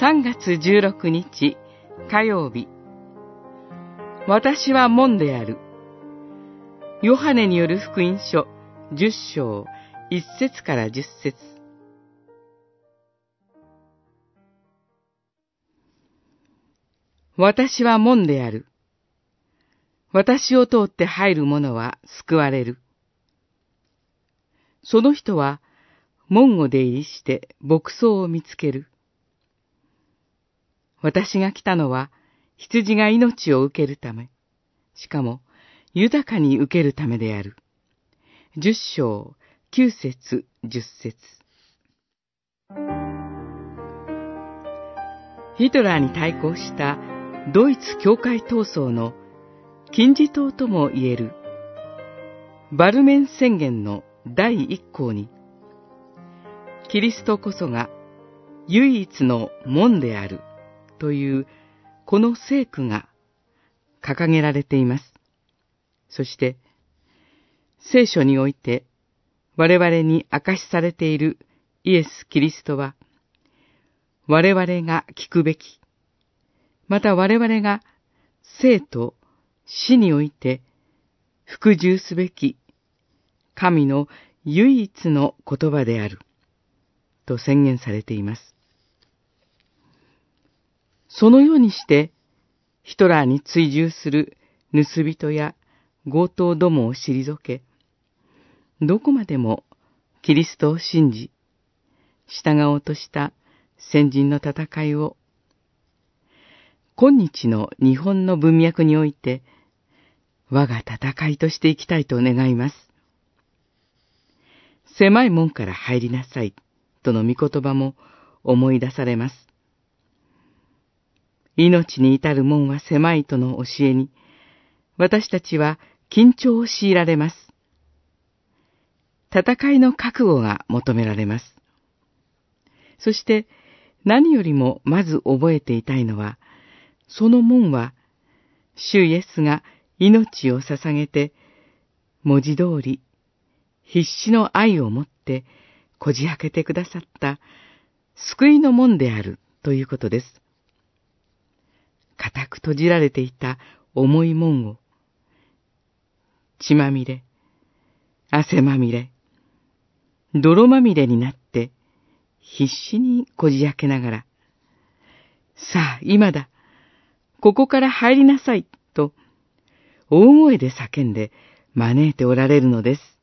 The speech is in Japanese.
3月16日火曜日私は門であるヨハネによる福音書10章1節から10節私は門である。私を通って入る者は救われる。その人は門を出入りして牧草を見つける。私が来たのは羊が命を受けるため、しかも豊かに受けるためである。十章、九節、十節。ヒトラーに対抗したドイツ教会闘争の金字塔とも言えるバルメン宣言の第一項に、キリストこそが唯一の門であるというこの聖句が掲げられています。そして、聖書において我々に明かしされているイエス・キリストは、我々が聞くべき、また我々が生と死において服従すべき神の唯一の言葉である、と宣言されています。そのようにして、ヒトラーに追従する盗人や強盗どもを退け、どこまでもキリストを信じ、従おうとした先人の戦いを、今日の日本の文脈において、我が戦いとしていきたいと願います。狭い門から入りなさい、との御言葉も思い出されます。命に至る門は狭いとの教えに、私たちは緊張を強いられます。戦いの覚悟が求められます。そして何よりもまず覚えていたいのは、その門は、主イエスが命を捧げて、文字通り、必死の愛を持ってこじ開けてくださった救いの門であるということです。固く閉じられていた重い門を、血まみれ、汗まみれ、泥まみれになって、必死にこじ開けながら、さあ、今だ。ここから入りなさい。と、大声で叫んで招いておられるのです。